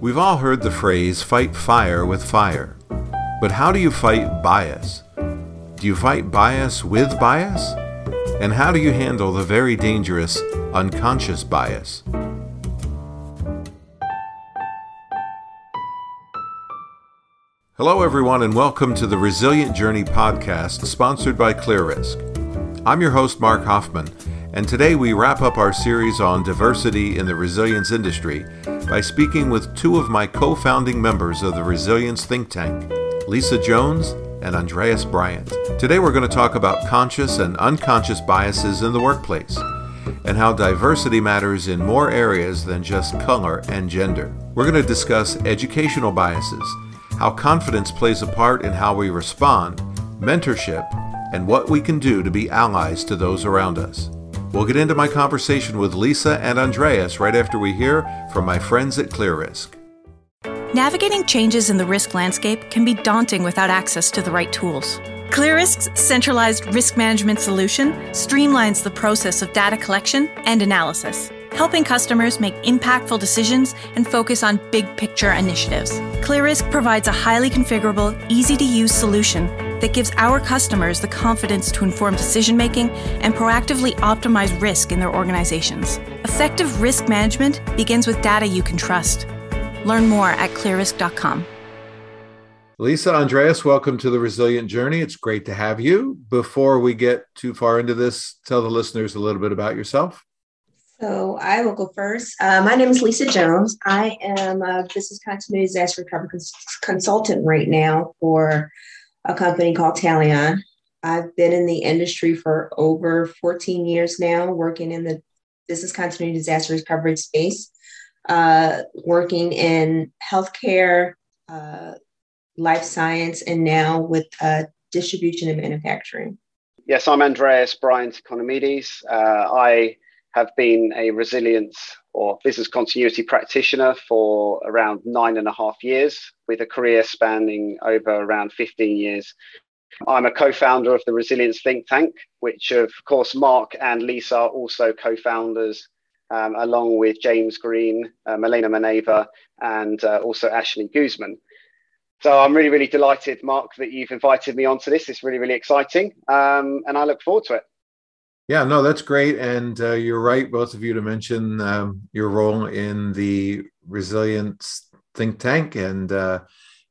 We've all heard the phrase fight fire with fire. But how do you fight bias? Do you fight bias with bias? And how do you handle the very dangerous unconscious bias? Hello, everyone, and welcome to the Resilient Journey podcast sponsored by ClearRisk. I'm your host, Mark Hoffman, and today we wrap up our series on diversity in the resilience industry by speaking with two of my co founding members of the Resilience Think Tank, Lisa Jones and Andreas Bryant. Today we're going to talk about conscious and unconscious biases in the workplace and how diversity matters in more areas than just color and gender. We're going to discuss educational biases how confidence plays a part in how we respond, mentorship, and what we can do to be allies to those around us. We'll get into my conversation with Lisa and Andreas right after we hear from my friends at ClearRisk. Navigating changes in the risk landscape can be daunting without access to the right tools. ClearRisk's centralized risk management solution streamlines the process of data collection and analysis helping customers make impactful decisions and focus on big picture initiatives. ClearRisk provides a highly configurable, easy to use solution that gives our customers the confidence to inform decision making and proactively optimize risk in their organizations. Effective risk management begins with data you can trust. Learn more at clearrisk.com. Lisa Andreas, welcome to the Resilient Journey. It's great to have you. Before we get too far into this, tell the listeners a little bit about yourself. So I will go first. Uh, my name is Lisa Jones. I am a business continuity disaster recovery cons- consultant right now for a company called Talion. I've been in the industry for over 14 years now, working in the business continuity disaster recovery space, uh, working in healthcare, uh, life science, and now with uh, distribution and manufacturing. Yes, I'm Andreas Bryant Economides. Uh, I have been a resilience or business continuity practitioner for around nine and a half years, with a career spanning over around 15 years. I'm a co founder of the Resilience Think Tank, which, of course, Mark and Lisa are also co founders, um, along with James Green, uh, Maneva, and uh, also Ashley Guzman. So I'm really, really delighted, Mark, that you've invited me onto this. It's really, really exciting. Um, and I look forward to it. Yeah, no, that's great. And uh, you're right, both of you, to mention um, your role in the resilience think tank. And uh,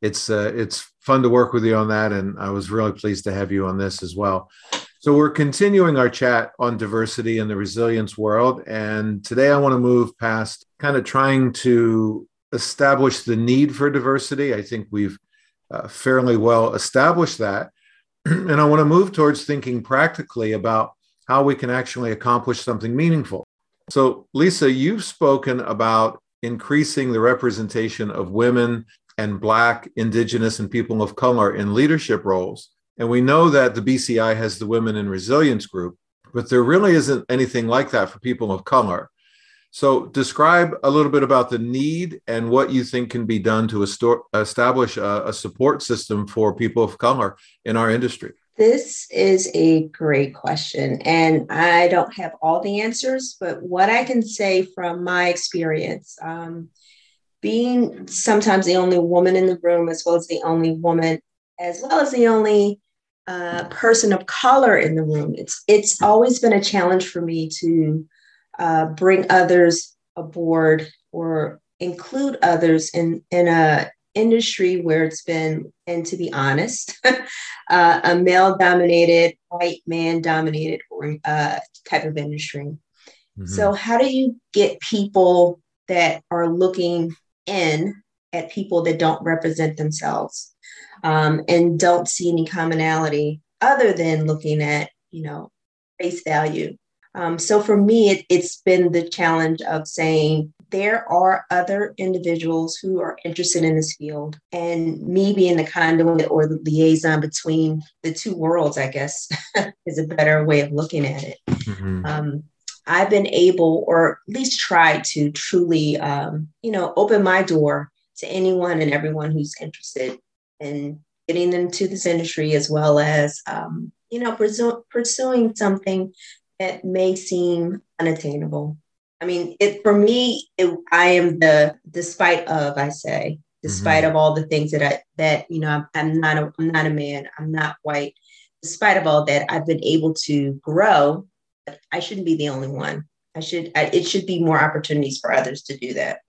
it's uh, it's fun to work with you on that. And I was really pleased to have you on this as well. So we're continuing our chat on diversity in the resilience world. And today I want to move past kind of trying to establish the need for diversity. I think we've uh, fairly well established that. and I want to move towards thinking practically about how we can actually accomplish something meaningful. So, Lisa, you've spoken about increasing the representation of women and Black, Indigenous, and people of color in leadership roles. And we know that the BCI has the Women in Resilience group, but there really isn't anything like that for people of color. So, describe a little bit about the need and what you think can be done to establish a, support system for people of color in our industry. This is a great question. And I don't have all the answers, but what I can say from my experience, um, being sometimes the only woman in the room, as well as the only woman, as well as the only uh, person of color in the room, it's, it's always been a challenge for me to uh, bring others aboard or include others in, in a industry where it's been, and to be honest, uh, a male dominated, white man dominated uh, type of industry. Mm-hmm. So, how do you get people that are looking in at people that don't represent themselves um, and don't see any commonality other than looking at, you know, face value? Um, so for me, it, it's been the challenge of saying, there are other individuals who are interested in this field, and me being the conduit or the liaison between the two worlds, I guess, is a better way of looking at it. Mm-hmm. Um, I've been able, or at least tried to truly, um, you know, open my door to anyone and everyone who's interested in getting into this industry, as well as, um, you know, pursuing something that may seem unattainable. I mean, it for me, it, I am the despite of I say, despite mm-hmm. of all the things that I that you know, I'm, I'm not a, I'm not a man, I'm not white. Despite of all that, I've been able to grow. But I shouldn't be the only one. I should. I, it should be more opportunities for others to do that.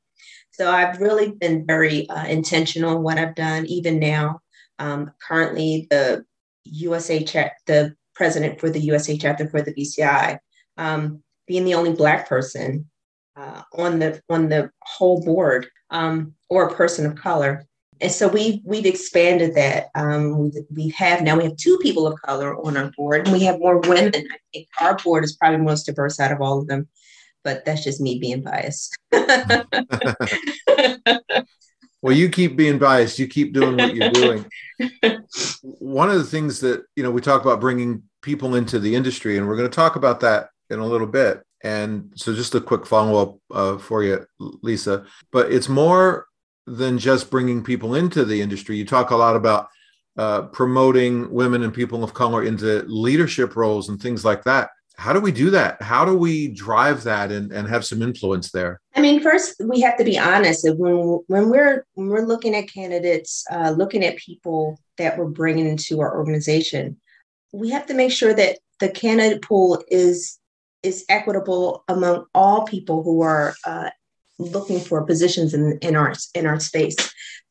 So I've really been very uh, intentional in what I've done. Even now, um, currently the USA cha- the president for the USA chapter for the BCI. Um, being the only black person uh, on the on the whole board um, or a person of color. And so we've we've expanded that. Um, we have now we have two people of color on our board, and we have more women. I think our board is probably most diverse out of all of them, but that's just me being biased. well, you keep being biased. You keep doing what you're doing. One of the things that you know we talk about bringing people into the industry, and we're going to talk about that in a little bit. And so, just a quick follow up uh, for you, Lisa. But it's more than just bringing people into the industry. You talk a lot about uh, promoting women and people of color into leadership roles and things like that. How do we do that? How do we drive that and, and have some influence there? I mean, first we have to be honest. When when we're when we're looking at candidates, uh, looking at people that we're bringing into our organization, we have to make sure that the candidate pool is is equitable among all people who are uh, looking for positions in, in our in our space.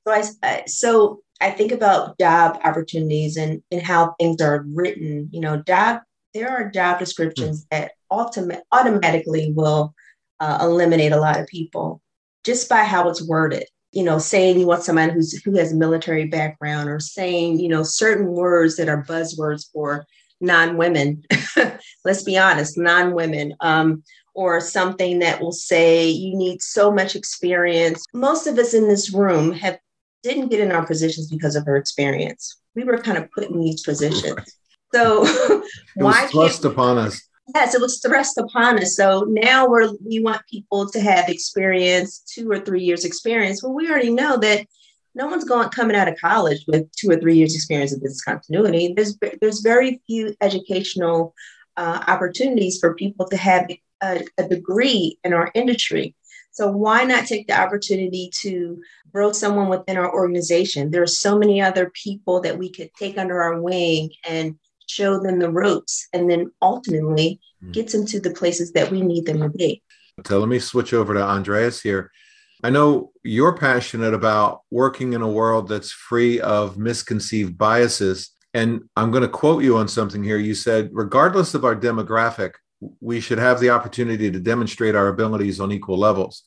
So I, I so I think about job opportunities and and how things are written. You know, job there are job descriptions mm. that ultimate, automatically will uh, eliminate a lot of people just by how it's worded. You know, saying you want someone who's who has a military background, or saying you know certain words that are buzzwords for non-women let's be honest non-women um, or something that will say you need so much experience. Most of us in this room have didn't get in our positions because of our experience. We were kind of put in these positions so why thrust upon us. Yes it was thrust upon us. So now we're we want people to have experience two or three years experience. Well we already know that no one's going coming out of college with two or three years experience of business continuity. There's there's very few educational uh, opportunities for people to have a, a degree in our industry. So why not take the opportunity to grow someone within our organization? There are so many other people that we could take under our wing and show them the ropes, and then ultimately mm. get them to the places that we need them to be. So let me switch over to Andreas here. I know you're passionate about working in a world that's free of misconceived biases. And I'm going to quote you on something here. You said, regardless of our demographic, we should have the opportunity to demonstrate our abilities on equal levels.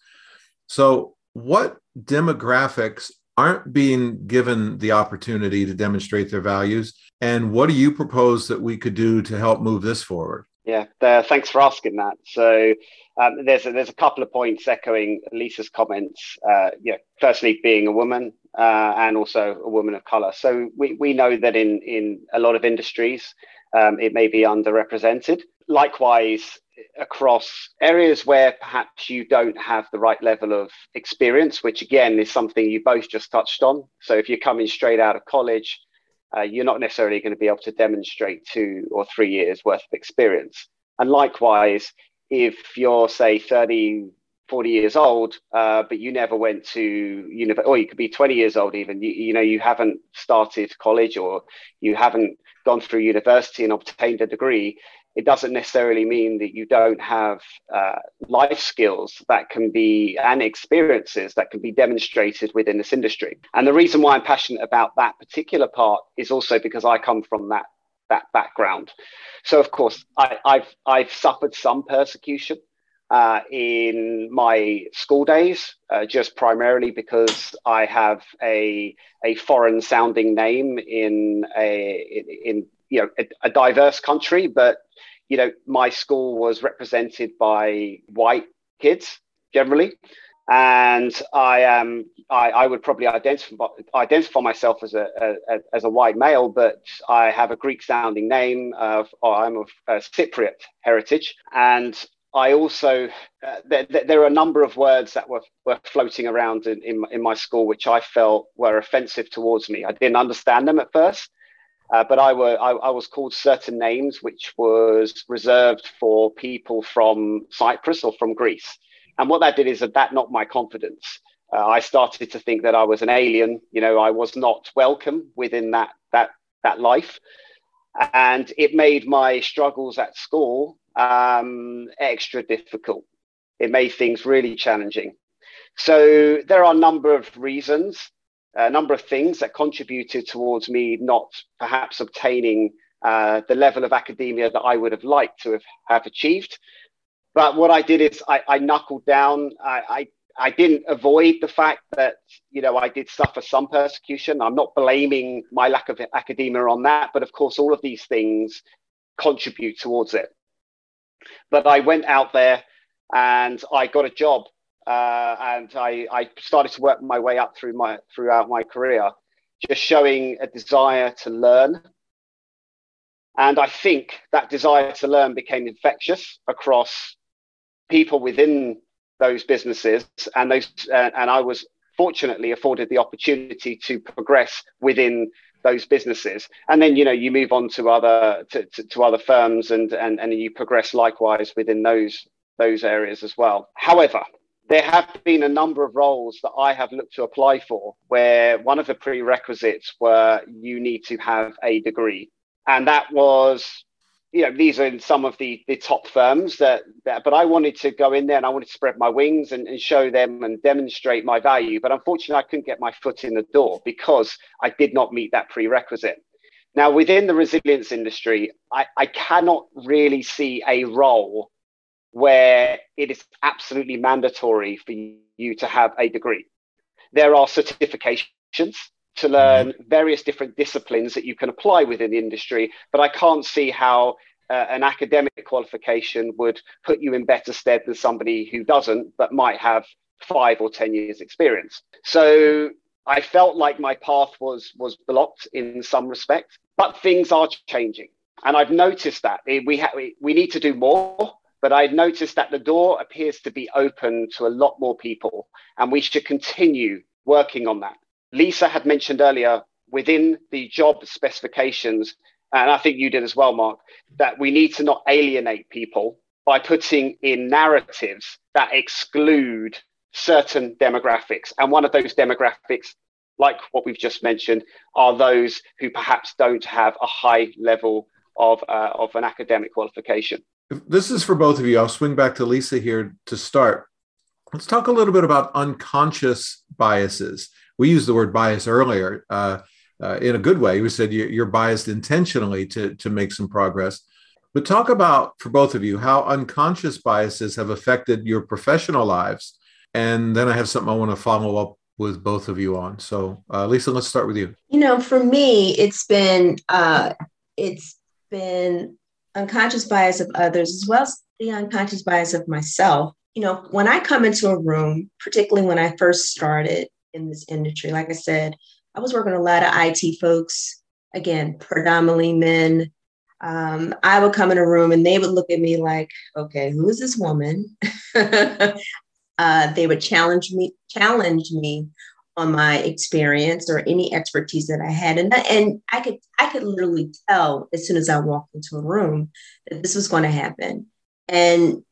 So, what demographics aren't being given the opportunity to demonstrate their values? And what do you propose that we could do to help move this forward? Yeah, uh, thanks for asking that. So, um, there's a, there's a couple of points echoing Lisa's comments. Uh, yeah, firstly, being a woman uh, and also a woman of color. So we, we know that in in a lot of industries, um, it may be underrepresented. Likewise, across areas where perhaps you don't have the right level of experience, which again is something you both just touched on. So if you're coming straight out of college, uh, you're not necessarily going to be able to demonstrate two or three years worth of experience. And likewise, if you're say 30 40 years old uh, but you never went to university or you could be 20 years old even you, you know you haven't started college or you haven't gone through university and obtained a degree it doesn't necessarily mean that you don't have uh, life skills that can be and experiences that can be demonstrated within this industry and the reason why i'm passionate about that particular part is also because i come from that that background. So, of course, I, have I've suffered some persecution uh, in my school days, uh, just primarily because I have a a foreign sounding name in a in, in you know a, a diverse country, but you know my school was represented by white kids generally and I am I, I, would probably identify identify myself as a, a, as a white male, but I have a Greek sounding name. Of, I'm of uh, Cypriot heritage, and I also uh, there, there, are a number of words that were, were floating around in, in, in my school which I felt were offensive towards me. I didn't understand them at first, Uh, but I, were, I, I, was called certain names, which was reserved for people from Cyprus or from Greece. And what that did is that that knocked my confidence. Uh, I started to think that I was an alien. You know, I was not welcome within that that that life, and it made my struggles at school um, extra difficult. It made things really challenging. So there are a number of reasons a number of things that contributed towards me not perhaps obtaining uh, the level of academia that I would have liked to have, have achieved. But what I did is I, I knuckled down. I, I, I didn't avoid the fact that you know I did suffer some persecution. I'm not blaming my lack of academia on that, but of course all of these things contribute towards it. But I went out there and I got a job uh, and I, I, started to work my way up through my throughout my career, just showing a desire to learn. And I think that desire to learn became infectious across people within those businesses, and those uh, and I was fortunately afforded the opportunity to progress within those businesses. And then you know you move on to other to, to, to other firms and, and and you progress likewise within those those areas as well. However there have been a number of roles that I have looked to apply for where one of the prerequisites were you need to have a degree. And that was, you know, these are in some of the, the top firms that, that, but I wanted to go in there and I wanted to spread my wings and, and show them and demonstrate my value. But unfortunately, I couldn't get my foot in the door because I did not meet that prerequisite. Now, within the resilience industry, I, I cannot really see a role where it is absolutely mandatory for you to have a degree. There are certifications to learn mm-hmm. various different disciplines that you can apply within the industry, but I can't see how uh, an academic qualification would put you in better stead than somebody who doesn't, but might have five or 10 years experience. So I felt like my path was, was blocked in some respect, but things are changing. And I've noticed that we, ha- we need to do more but I noticed that the door appears to be open to a lot more people, and we should continue working on that. Lisa had mentioned earlier within the job specifications, and I think you did as well, Mark, that we need to not alienate people by putting in narratives that exclude certain demographics. And one of those demographics, like what we've just mentioned, are those who perhaps don't have a high level of, uh, of an academic qualification. This is for both of you. I'll swing back to Lisa here to start. Let's talk a little bit about unconscious biases. We used the word bias earlier uh, uh, in a good way. We said you're biased intentionally to, to make some progress. But talk about, for both of you, how unconscious biases have affected your professional lives. And then I have something I want to follow up with both of you on. So, uh, Lisa, let's start with you. You know, for me, it's been uh, it's been unconscious bias of others as well as the unconscious bias of myself. You know, when I come into a room, particularly when I first started in this industry, like I said, I was working a lot of IT folks, again, predominantly men. Um, I would come in a room and they would look at me like, okay, who is this woman? uh, they would challenge me, challenge me on my experience or any expertise that I had. And, and I could I could literally tell as soon as I walked into a room that this was going to happen. And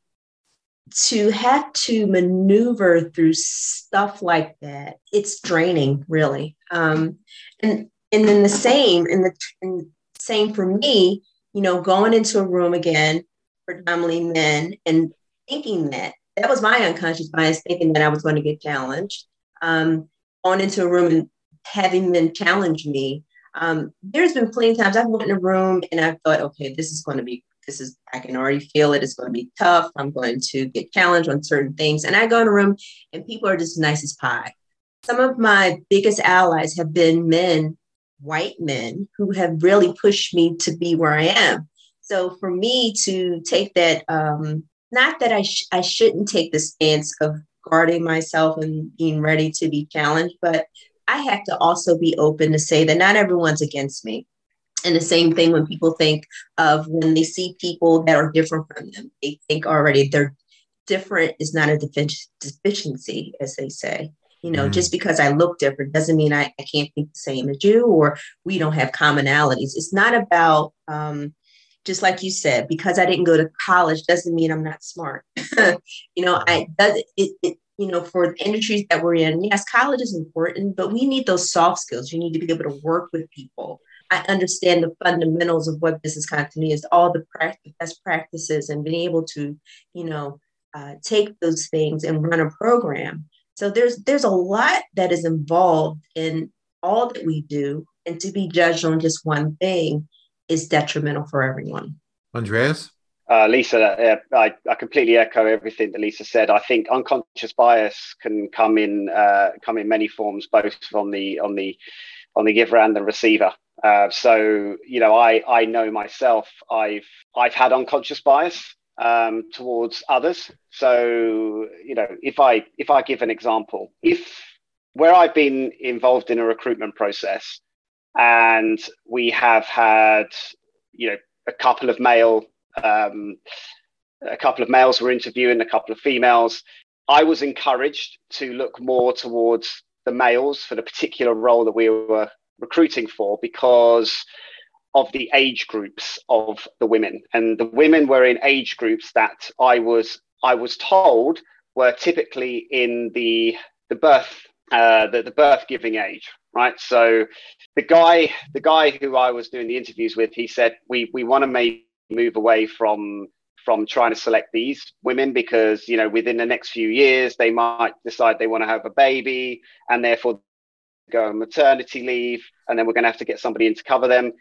to have to maneuver through stuff like that, it's draining, really. Um, and and then the same, and the and same for me, you know, going into a room again, predominantly men, and thinking that that was my unconscious bias, thinking that I was going to get challenged. Um, gone into a room and having them challenge me. Um, there's been plenty of times I've went in a room and I thought, okay, this is going to be, this is, I can already feel it. It's going to be tough. I'm going to get challenged on certain things. And I go in a room and people are just nice as pie. Some of my biggest allies have been men, white men, who have really pushed me to be where I am. So for me to take that, um, not that I, sh- I shouldn't take the stance of guarding myself and being ready to be challenged. But I have to also be open to say that not everyone's against me. And the same thing when people think of when they see people that are different from them, they think already they're different is not a deficiency, as they say. You know, mm-hmm. just because I look different doesn't mean I, I can't think the same as you or we don't have commonalities. It's not about, um, just like you said, because I didn't go to college doesn't mean I'm not smart. you know, I does it, it you know, for the industries that we're in, yes, college is important, but we need those soft skills. You need to be able to work with people. I understand the fundamentals of what business continuity is, all the best practices, and being able to, you know, uh, take those things and run a program. So there's there's a lot that is involved in all that we do, and to be judged on just one thing is detrimental for everyone. Andreas. Uh, Lisa, uh, I, I, completely echo everything that Lisa said. I think unconscious bias can come in uh, come in many forms, both on the on the on the giver and the receiver. Uh, so you know, I I know myself. I've I've had unconscious bias um, towards others. So you know, if I if I give an example, if where I've been involved in a recruitment process, and we have had you know a couple of male um, a couple of males were interviewing a couple of females. I was encouraged to look more towards the males for the particular role that we were recruiting for because of the age groups of the women. And the women were in age groups that i was i was told were typically in the the birth uh, the, the birth giving age right? So the guy the guy who i was doing the interviews with he said we we want to maybe move away from from trying to select these women because you know within the next few years they might decide they want to have a baby and therefore go on maternity leave and then we're going to have to get somebody in to cover them.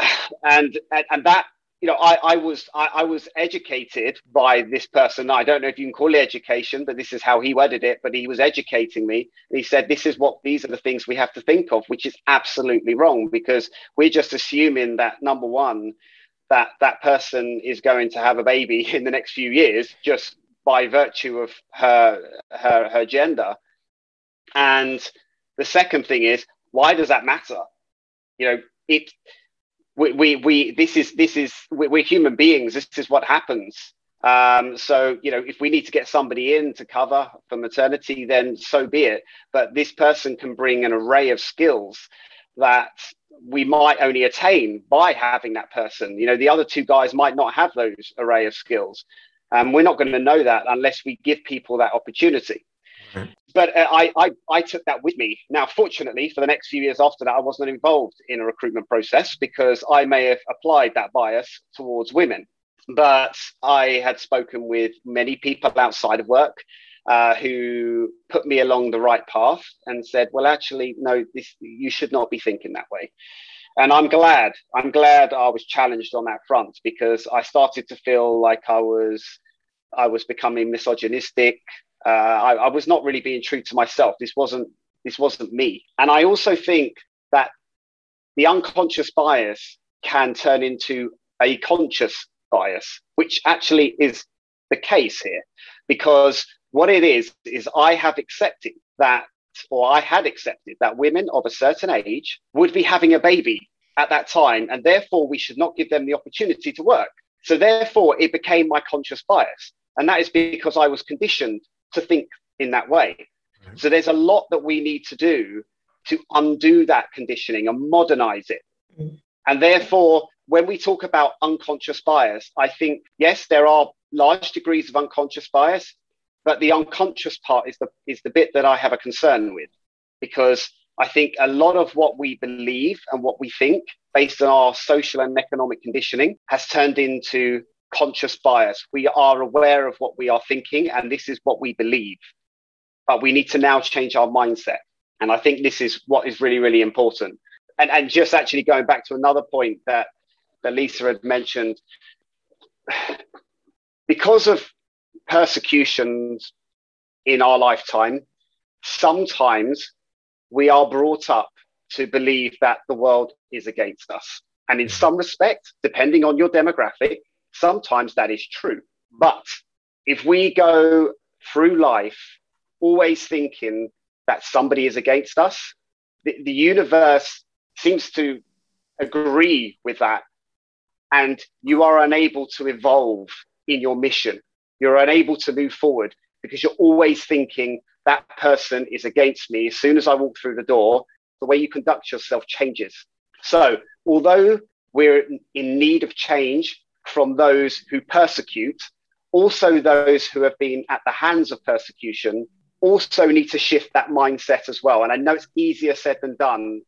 And and, and that you know i, I was I, I, was educated by this person. I don't know if you can call it education but this is how he worded it but he was educating me. And he said this is what these are the things we have to think of which is absolutely wrong because we're just assuming that number one that that person is going to have a baby in the next few years just by virtue of her her her gender. And the second thing is why does that matter? You know it we we, we this is this is we're human beings this is what happens um, so you know if we need to get somebody in to cover for maternity then so be it but this person can bring an array of skills that we might only attain by having that person. You know, the other two guys might not have those array of skills. Um, we're not going to know that unless we give people that opportunity. But uh, I, I, I took that with me. Now, fortunately, for the next few years after that, I wasn't involved in a recruitment process because I may have applied that bias towards women. But I had spoken with many people outside of work uh, who put me along the right path and said, well, actually, no, this, you should not be thinking that way. And I'm glad, I'm glad I was challenged on that front because I started to feel like I was, I was becoming misogynistic. Uh, I, I was not really being true to myself. This wasn't, this wasn't me. And I also think that the unconscious bias can turn into a conscious bias, which actually is the case here because what it is, is I have accepted that, or I had accepted that women of a certain age would be having a baby at that time, and therefore we should not give them the opportunity to work. So therefore, it became my conscious bias. And that is because I was conditioned to think in that way. Right. So there's a lot that we need to do to undo that conditioning and modernize it. Mm. And therefore, when we talk about unconscious bias, I think, yes, there are large degrees of unconscious bias, but the unconscious part is the is the bit that I have a concern with, because I think a lot of what we believe and what we think, based on our social and economic conditioning, has turned into conscious bias. We are aware of what we are thinking, and this is what we believe. But we need to now change our mindset. And I think this is what is really, really important. And, and just actually going back to another point that, that Lisa had mentioned, because of persecutions in our lifetime, sometimes we are brought up to believe that the world is against us. And in mm. some respect, depending on your demographic, sometimes that is true. But if we go through life always thinking that somebody is against us, the, the universe seems to agree with that. And you are unable to evolve in your mission you're unable to move forward because you're always thinking that person is against me. As soon as I walk through the door, the way you conduct yourself changes. So, although we're in need of change from those who persecute, also those who have been at the hands of persecution also need to shift that mindset as well. And I know it's easier said than done,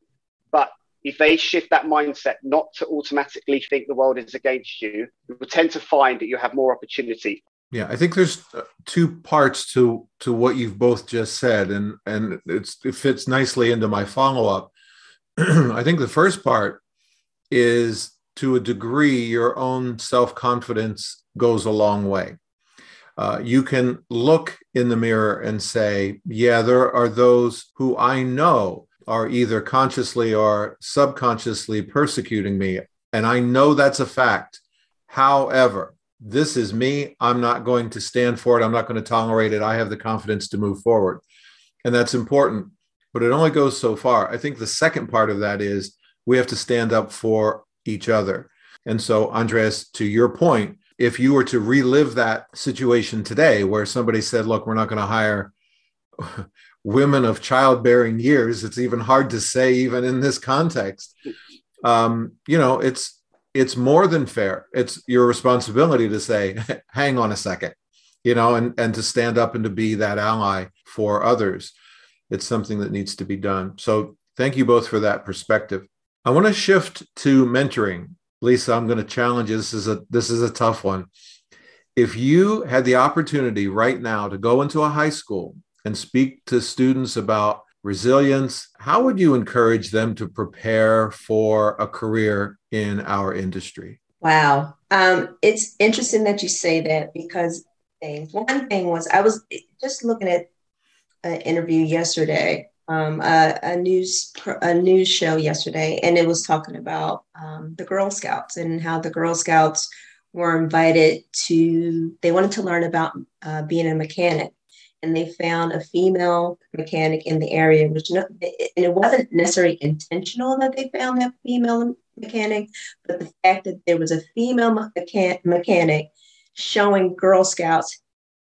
but if they shift that mindset not to automatically think the world is against you, you will tend to find that you have more opportunity. Yeah, I think there's uh, two parts to to what you've both just said, and and it's it fits nicely into my follow up. I think the first part is to a degree your own self confidence goes a long way. Uh, you can look in the mirror and say, yeah, there are those who I know are either consciously or subconsciously persecuting me. And I know that's a fact. However, this is me. I'm not going to stand for it. I'm not going to tolerate it. I have the confidence to move forward. And that's important, but it only goes so far. I think the second part of that is we have to stand up for each other. And so, Andreas, to your point, if you were to relive that situation today where somebody said, look, we're not going to hire women of childbearing years, it's even hard to say, even in this context. Um, you know, it's it's more than fair. It's your responsibility to say, hang on a second, you know, and, and to stand up and to be that ally for others. It's something that needs to be done. So thank you both for that perspective. I want to shift to mentoring Lisa, I'm going to challenge you. This is a this is a tough one. If you had the opportunity right now to go into a high school and speak to students about resilience, how would you encourage them to prepare for a career in our industry? Wow. Um, it's interesting that you say that because things. One thing was I was just looking at an interview yesterday um, a, a, news a news show yesterday, and it was talking about um, the Girl Scouts and how the Girl Scouts were invited to. They wanted to learn about uh, being a mechanic, and they found a female mechanic in the area, which no, and it wasn't necessarily intentional that they found that female mechanic, but the fact that there was a female mechanic showing Girl Scouts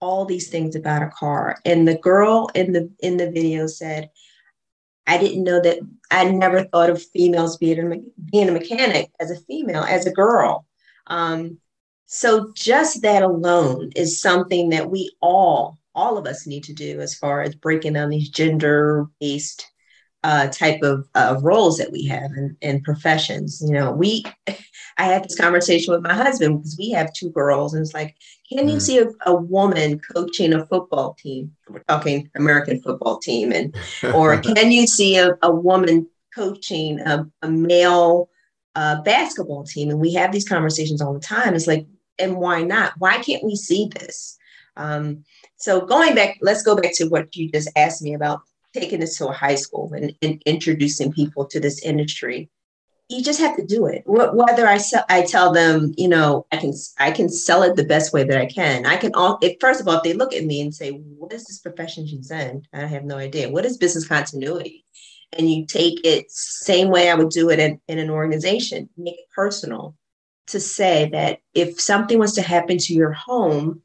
all these things about a car. And the girl in the in the video said, I didn't know that I never thought of females being a, being a mechanic as a female, as a girl. Um, so just that alone is something that we all, all of us need to do as far as breaking down these gender based uh, type of uh, roles that we have in, in professions. You know, we, I had this conversation with my husband because we have two girls, and it's like, can you mm. see a, a, woman coaching a football team? We're talking American football team, and or can you see a, a woman coaching a, a male uh, basketball team? And we have these conversations all the time. It's like, and why not? Why can't we see this? Um, so going back, let's go back to what you just asked me about taking this to a high school and, and introducing people to this industry. You just have to do it. Whether i sell, i tell them you know i can i can sell it the best way that i can. I can all if first of all if they look at me and say what is this profession she's in? I have no idea. What is business continuity? And you take it same way i would do it in, in an organization. Make it personal to say that if something was to happen to your home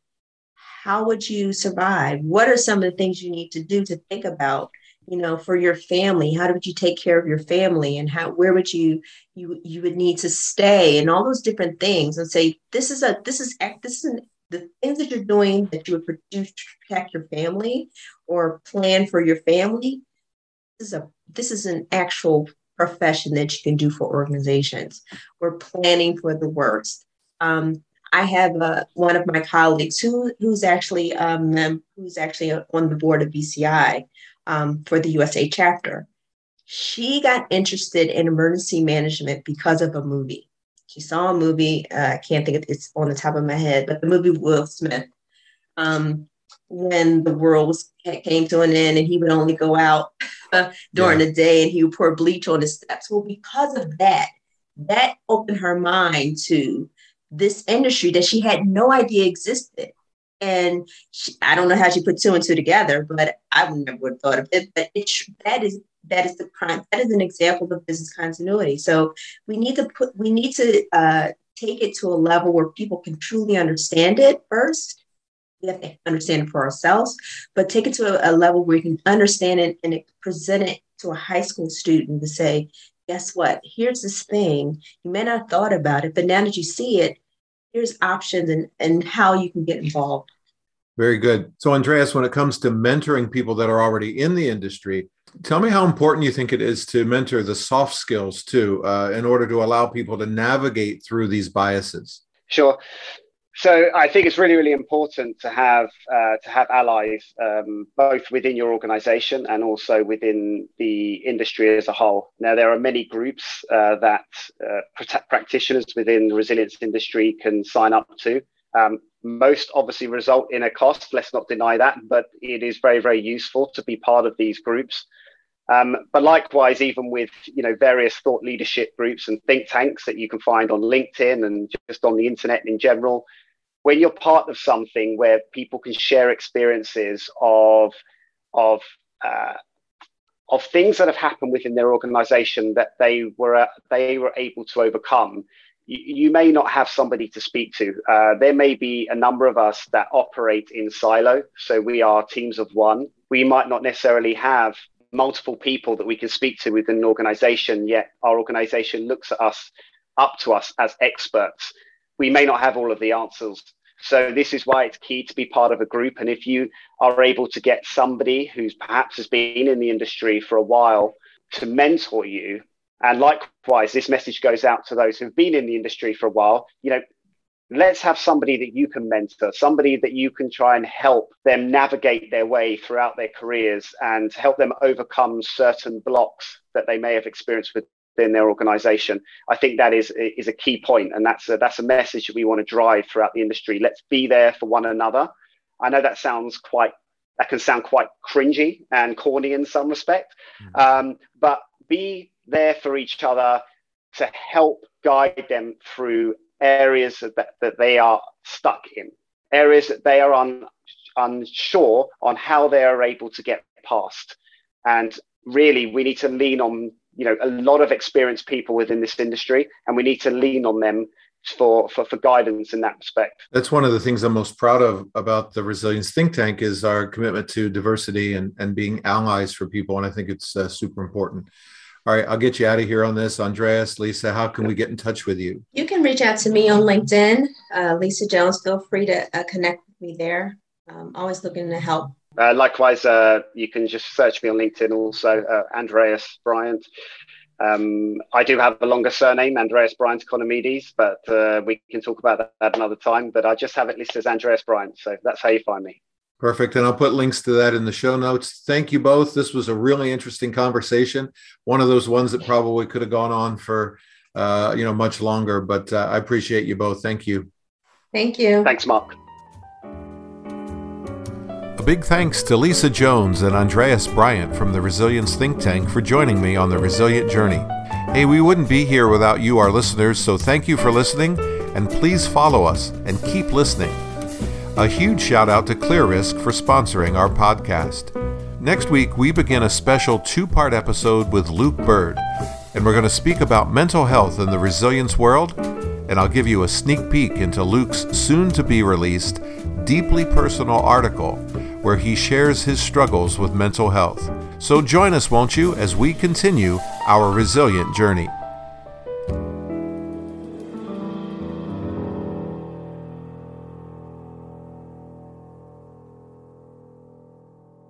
how would you survive? What are some of the things you need to do to think about? you know for your family? How would you take care of your family? And how where would you you you would need to stay? And all those different things. And say this is a this is this is an, the things that you're doing that you would produce to protect your family or plan for your family this is a this is an actual profession that you can do for organizations. We're planning for the worst. Um, I have uh, one of my colleagues who who's actually um, who's actually on the board of BCI um, for the USA chapter. She got interested in emergency management because of a movie. She saw a movie. Uh, I can't think of it's on the top of my head, but the movie Will Smith. Um, when the world was, came to an end and he would only go out uh, during yeah. the day and he would pour bleach on his steps. Well, because of that, that opened her mind to this industry that she had no idea existed. And she, I don't know how she put two and two together, but I would never have thought of it. But it, that is that is the crime. That is an example of business continuity. So we need to put we need to uh, take it to a level where people can truly understand it first. we have to understand it for ourselves, but take it to a, a level where you can understand it and it, present it to a high school student to say, guess what? Here's this thing. You may not have thought about it, but now that you see it, here's options and, and how you can get involved. Very good. So, Andreas, when it comes to mentoring people that are already in the industry, tell me how important you think it is to mentor the soft skills too, uh, in order to allow people to navigate through these biases. Sure. So I think it's really, really important to have uh, to have allies um, both within your organization and also within the industry as a whole. Now there are many groups uh, that uh, practitioners within the resilience industry can sign up to. Um, most obviously result in a cost. Let's not deny that, but it is very, very useful to be part of these groups. Um, but likewise, even with you know various thought leadership groups and think tanks that you can find on LinkedIn and just on the internet in general, when you're part of something where people can share experiences of of uh, of things that have happened within their organization that they were uh, they were able to overcome you, may not have somebody to speak to. Uh, there may be a number of us that operate in silo. So we are teams of one. We might not necessarily have multiple people that we can speak to within an organization yet our organization looks at us up to us as experts. We may not have all of the answers so this is why it's key to be part of a group. And if you are able to get somebody who's perhaps has been in the industry for a while to mentor you, and likewise, this message goes out to those who've been in the industry for a while, you know, let's have somebody that you can mentor, somebody that you can try and help them navigate their way throughout their careers and help them overcome certain blocks that they may have experienced with within their organization. I think that is is a key point, and that's a, that's a message that we want to drive throughout the industry. Let's be there for one another. I know that sounds quite that can sound quite cringy and corny in some respect, mm-hmm. um, but be there for each other to help guide them through areas that, that they are stuck in, areas that they are un, unsure on how they are able to get past. And really, we need to lean on you know a lot of experienced people within this industry, and we need to lean on them for, for, for guidance in that respect. That's one of the things I'm most proud of about the Resilience Think Tank is our commitment to diversity and, and being allies for people. And I think it's uh, super important. All right, I'll get you out of here on this. Andreas, Lisa, how can we get in touch with you? You can reach out to me on LinkedIn. Uh, Lisa Jones, feel free to uh, connect with me there. I'm always looking to help uh, likewise, uh, you can just search me on LinkedIn also, uh, Andreas Bryant. Um, I do have a longer surname, Andreas Bryant Economides, but uh, we can talk about that another time. But I just have it listed as Andreas Bryant. So that's how you find me. Perfect. And I'll put links to that in the show notes. Thank you both. This was a really interesting conversation. One of those ones that probably could have gone on for, uh, you know, much longer, but uh, I appreciate you both. Thank you. Thank you. Thanks, Mark big thanks to Lisa Jones and Andreas Bryant from the Resilience Think Tank for joining me on the Resilient Journey. Hey, we wouldn't be here without you, our listeners, so thank you for listening, and please follow us and keep listening. A huge shout out to ClearRisk for sponsoring our podcast. Next week, we begin a special two part episode with Luke Bird, and we're going to speak about mental health in the resilience world, and I'll give you a sneak peek into Luke's soon to be released, deeply personal article where he shares his struggles with mental health. So join us, won't you, as we continue our resilient journey.